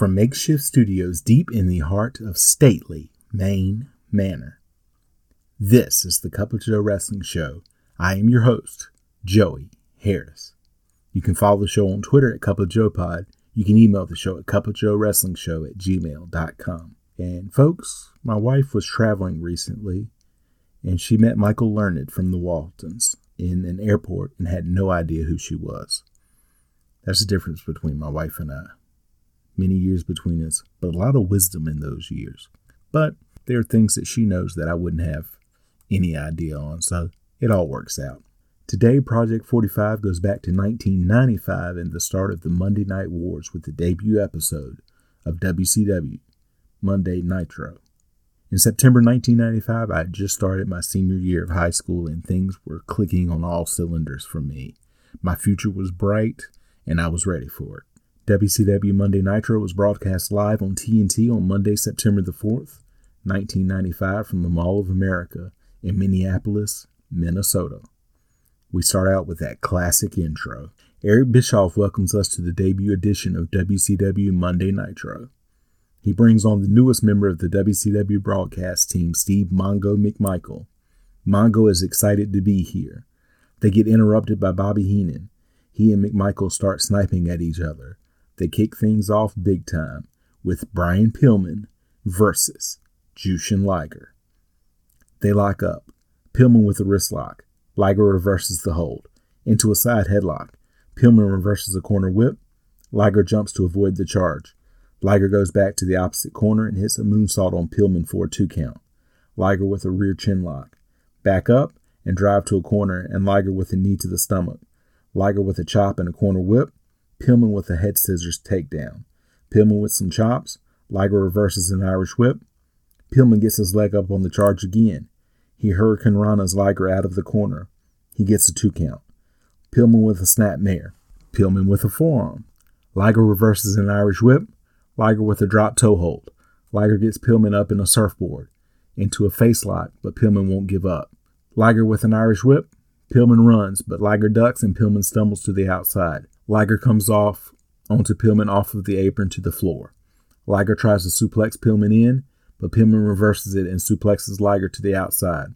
From makeshift studios deep in the heart of stately Maine Manor. This is the Cup of Joe Wrestling Show. I am your host, Joey Harris. You can follow the show on Twitter at Cup of Joe Pod. You can email the show at cup of joe wrestling show at gmail.com. And folks, my wife was traveling recently and she met Michael Learned from the Waltons in an airport and had no idea who she was. That's the difference between my wife and I many years between us, but a lot of wisdom in those years. But there are things that she knows that I wouldn't have any idea on, so it all works out. Today, Project 45 goes back to 1995 and the start of the Monday Night Wars with the debut episode of WCW Monday Nitro. In September 1995, I had just started my senior year of high school and things were clicking on all cylinders for me. My future was bright and I was ready for it. WCW Monday Nitro was broadcast live on TNT on Monday, September the 4th, 1995, from the Mall of America in Minneapolis, Minnesota. We start out with that classic intro. Eric Bischoff welcomes us to the debut edition of WCW Monday Nitro. He brings on the newest member of the WCW broadcast team, Steve Mongo McMichael. Mongo is excited to be here. They get interrupted by Bobby Heenan. He and McMichael start sniping at each other. They kick things off big time with Brian Pillman versus Jushin Liger. They lock up. Pillman with a wrist lock. Liger reverses the hold. Into a side headlock. Pillman reverses a corner whip. Liger jumps to avoid the charge. Liger goes back to the opposite corner and hits a moonsault on Pillman for a two count. Liger with a rear chin lock. Back up and drive to a corner and Liger with a knee to the stomach. Liger with a chop and a corner whip. Pillman with a head scissors takedown. Pillman with some chops. Liger reverses an Irish whip. Pillman gets his leg up on the charge again. He hurricanranas Liger out of the corner. He gets a two count. Pillman with a snap mare. Pillman with a forearm. Liger reverses an Irish whip. Liger with a drop toe hold. Liger gets Pillman up in a surfboard into a face lock, but Pillman won't give up. Liger with an Irish whip. Pillman runs, but Liger ducks and Pillman stumbles to the outside. Liger comes off onto Pillman off of the apron to the floor. Liger tries to suplex Pillman in, but Pillman reverses it and suplexes Liger to the outside.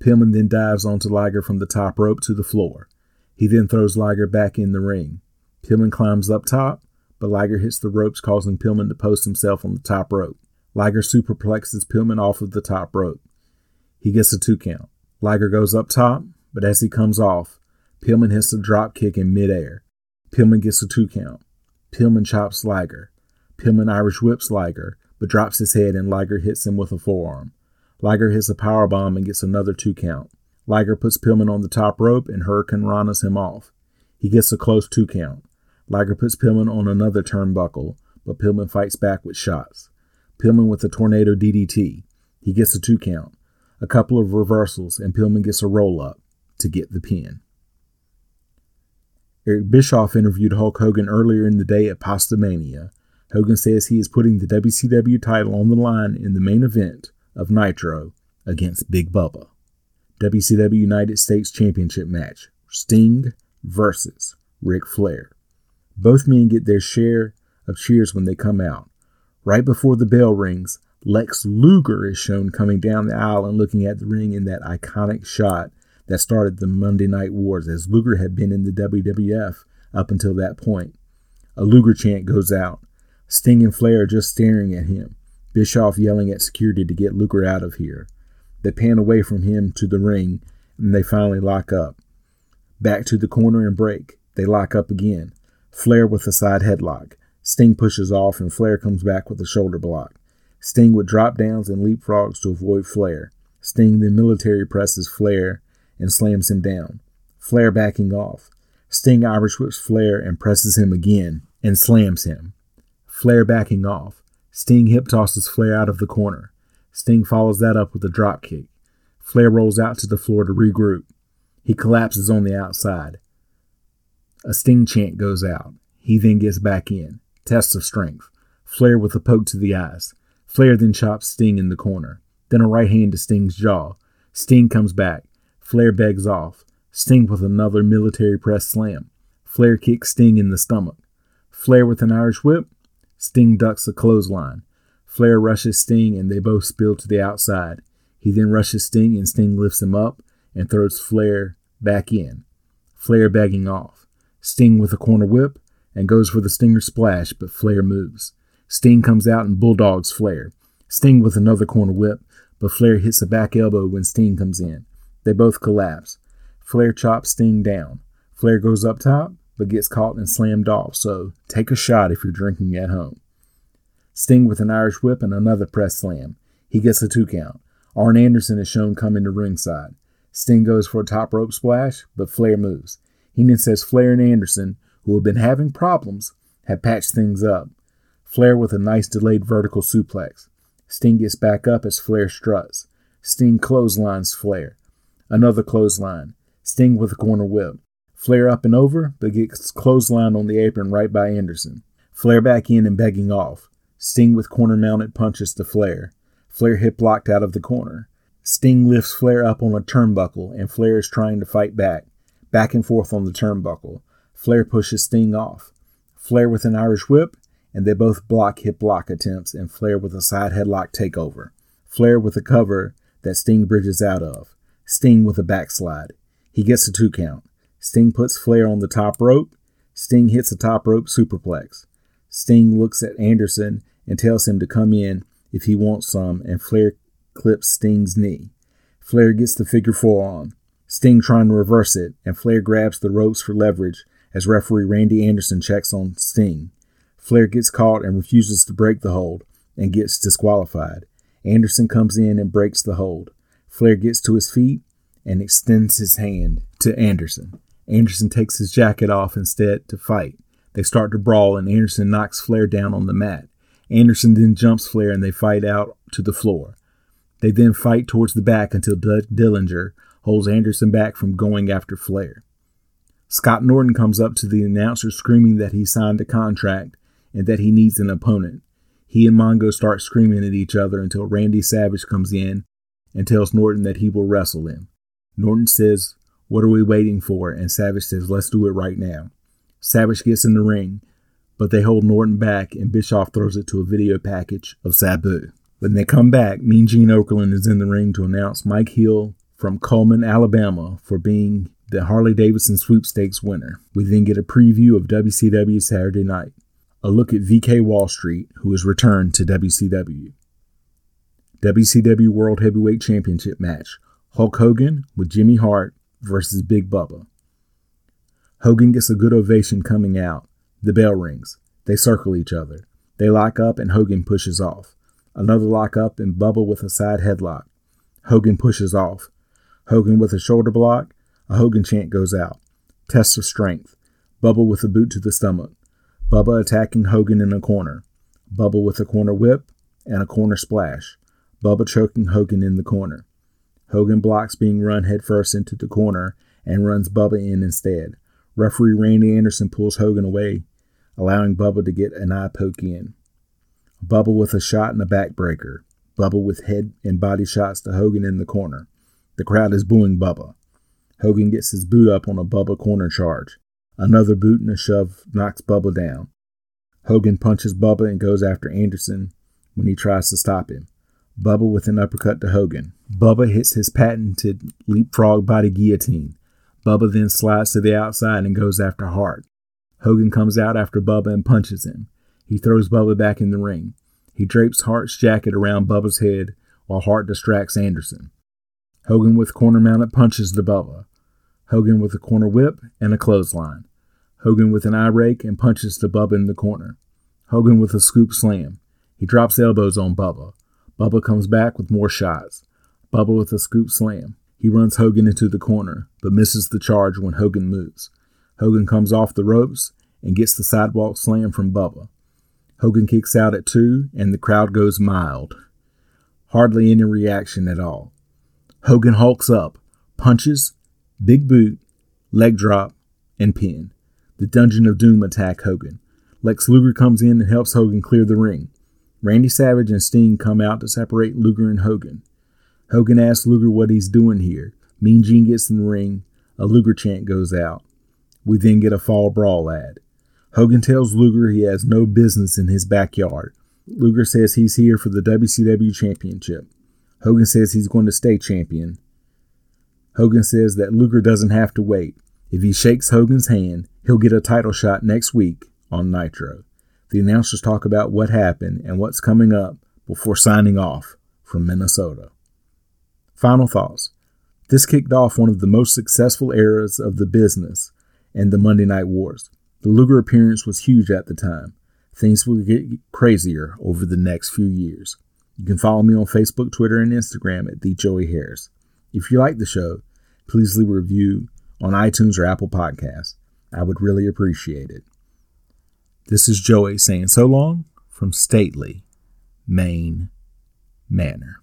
Pillman then dives onto Liger from the top rope to the floor. He then throws Liger back in the ring. Pillman climbs up top, but Liger hits the ropes, causing Pillman to post himself on the top rope. Liger superplexes Pillman off of the top rope. He gets a two count. Liger goes up top, but as he comes off, Pillman hits a drop kick in midair. Pillman gets a two count. Pillman chops Liger. Pillman Irish whips Liger, but drops his head and Liger hits him with a forearm. Liger hits a power bomb and gets another two count. Liger puts Pillman on the top rope and hurricanranas him off. He gets a close two count. Liger puts Pillman on another turnbuckle, but Pillman fights back with shots. Pillman with a tornado DDT. He gets a two count. A couple of reversals, and Pillman gets a roll up to get the pin. Eric Bischoff interviewed Hulk Hogan earlier in the day at Pastamania. Hogan says he is putting the WCW title on the line in the main event of Nitro against Big Bubba. WCW United States Championship match Sting versus Ric Flair. Both men get their share of cheers when they come out. Right before the bell rings, Lex Luger is shown coming down the aisle and looking at the ring in that iconic shot that started the Monday Night Wars, as Luger had been in the WWF up until that point. A Luger chant goes out. Sting and Flair just staring at him. Bischoff yelling at security to get Luger out of here. They pan away from him to the ring, and they finally lock up. Back to the corner and break. They lock up again. Flair with a side headlock. Sting pushes off, and Flair comes back with a shoulder block. Sting with drop downs and leapfrogs to avoid Flair. Sting then military presses Flair and slams him down. Flair backing off. Sting Irish whips Flair and presses him again and slams him. Flair backing off. Sting hip tosses Flair out of the corner. Sting follows that up with a drop kick. Flair rolls out to the floor to regroup. He collapses on the outside. A Sting chant goes out. He then gets back in. Test of strength. Flair with a poke to the eyes. Flair then chops Sting in the corner. Then a right hand to Sting's jaw. Sting comes back. Flair begs off. Sting with another military press slam. Flair kicks Sting in the stomach. Flair with an Irish whip. Sting ducks a clothesline. Flair rushes Sting and they both spill to the outside. He then rushes Sting and Sting lifts him up and throws Flair back in. Flair begging off. Sting with a corner whip and goes for the Stinger splash, but Flair moves. Sting comes out and bulldogs Flair. Sting with another corner whip, but Flair hits a back elbow when Sting comes in. They both collapse. Flair chops Sting down. Flair goes up top, but gets caught and slammed off, so take a shot if you're drinking at home. Sting with an Irish whip and another press slam. He gets a two count. Arn Anderson is shown coming to ringside. Sting goes for a top rope splash, but Flair moves. Heenan says Flair and Anderson, who have been having problems, have patched things up. Flair with a nice delayed vertical suplex. Sting gets back up as Flair struts. Sting clotheslines Flair. Another clothesline. Sting with a corner whip. Flair up and over, but gets clothesline on the apron right by Anderson. Flair back in and begging off. Sting with corner mounted punches to Flair. Flair hip blocked out of the corner. Sting lifts Flair up on a turnbuckle, and Flair is trying to fight back. Back and forth on the turnbuckle. Flair pushes Sting off. Flair with an Irish whip, and they both block hip block attempts, and Flair with a side headlock takeover. Flair with a cover that Sting bridges out of. Sting with a backslide. He gets a two count. Sting puts Flair on the top rope. Sting hits a top rope superplex. Sting looks at Anderson and tells him to come in if he wants some, and Flair clips Sting's knee. Flair gets the figure four on. Sting trying to reverse it, and Flair grabs the ropes for leverage as referee Randy Anderson checks on Sting. Flair gets caught and refuses to break the hold and gets disqualified. Anderson comes in and breaks the hold. Flair gets to his feet and extends his hand to Anderson. Anderson takes his jacket off instead to fight. They start to brawl, and Anderson knocks Flair down on the mat. Anderson then jumps Flair, and they fight out to the floor. They then fight towards the back until Doug Dillinger holds Anderson back from going after Flair. Scott Norton comes up to the announcer screaming that he signed a contract and that he needs an opponent. He and Mongo start screaming at each other until Randy Savage comes in and tells Norton that he will wrestle him. Norton says what are we waiting for? And Savage says, Let's do it right now. Savage gets in the ring, but they hold Norton back, and Bischoff throws it to a video package of Sabu. When they come back, Mean Gene Okerlund is in the ring to announce Mike Hill from Coleman, Alabama, for being the Harley Davidson sweepstakes winner. We then get a preview of WCW Saturday night, a look at VK Wall Street, who has returned to WCW. WCW World Heavyweight Championship match Hulk Hogan with Jimmy Hart versus Big Bubba. Hogan gets a good ovation coming out. The bell rings. They circle each other. They lock up and Hogan pushes off. Another lock up and Bubba with a side headlock. Hogan pushes off. Hogan with a shoulder block. A Hogan chant goes out. Test of strength. Bubba with a boot to the stomach. Bubba attacking Hogan in a corner. Bubba with a corner whip and a corner splash. Bubba choking Hogan in the corner. Hogan blocks being run headfirst into the corner and runs Bubba in instead. Referee Randy Anderson pulls Hogan away, allowing Bubba to get an eye poke in. Bubba with a shot and a backbreaker. Bubba with head and body shots to Hogan in the corner. The crowd is booing Bubba. Hogan gets his boot up on a Bubba corner charge. Another boot and a shove knocks Bubba down. Hogan punches Bubba and goes after Anderson when he tries to stop him. Bubba with an uppercut to Hogan. Bubba hits his patented leapfrog body guillotine. Bubba then slides to the outside and goes after Hart. Hogan comes out after Bubba and punches him. He throws Bubba back in the ring. He drapes Hart's jacket around Bubba's head while Hart distracts Anderson. Hogan with corner mounted punches to Bubba. Hogan with a corner whip and a clothesline. Hogan with an eye rake and punches to Bubba in the corner. Hogan with a scoop slam. He drops elbows on Bubba. Bubba comes back with more shots. Bubba with a scoop slam. He runs Hogan into the corner, but misses the charge when Hogan moves. Hogan comes off the ropes and gets the sidewalk slam from Bubba. Hogan kicks out at two, and the crowd goes mild. Hardly any reaction at all. Hogan hulks up, punches, big boot, leg drop, and pin. The Dungeon of Doom attack Hogan. Lex Luger comes in and helps Hogan clear the ring. Randy Savage and Sting come out to separate Luger and Hogan. Hogan asks Luger what he's doing here. Mean Gene gets in the ring. A Luger chant goes out. We then get a fall brawl ad. Hogan tells Luger he has no business in his backyard. Luger says he's here for the WCW Championship. Hogan says he's going to stay champion. Hogan says that Luger doesn't have to wait. If he shakes Hogan's hand, he'll get a title shot next week on Nitro. The announcers talk about what happened and what's coming up before signing off from Minnesota. Final thoughts. This kicked off one of the most successful eras of the business and the Monday Night Wars. The Luger appearance was huge at the time. Things will get crazier over the next few years. You can follow me on Facebook, Twitter, and Instagram at the Joey Harris. If you like the show, please leave a review on iTunes or Apple Podcasts. I would really appreciate it. This is Joey saying so long from Stately, Maine Manor.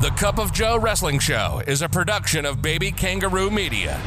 The Cup of Joe Wrestling Show is a production of Baby Kangaroo Media.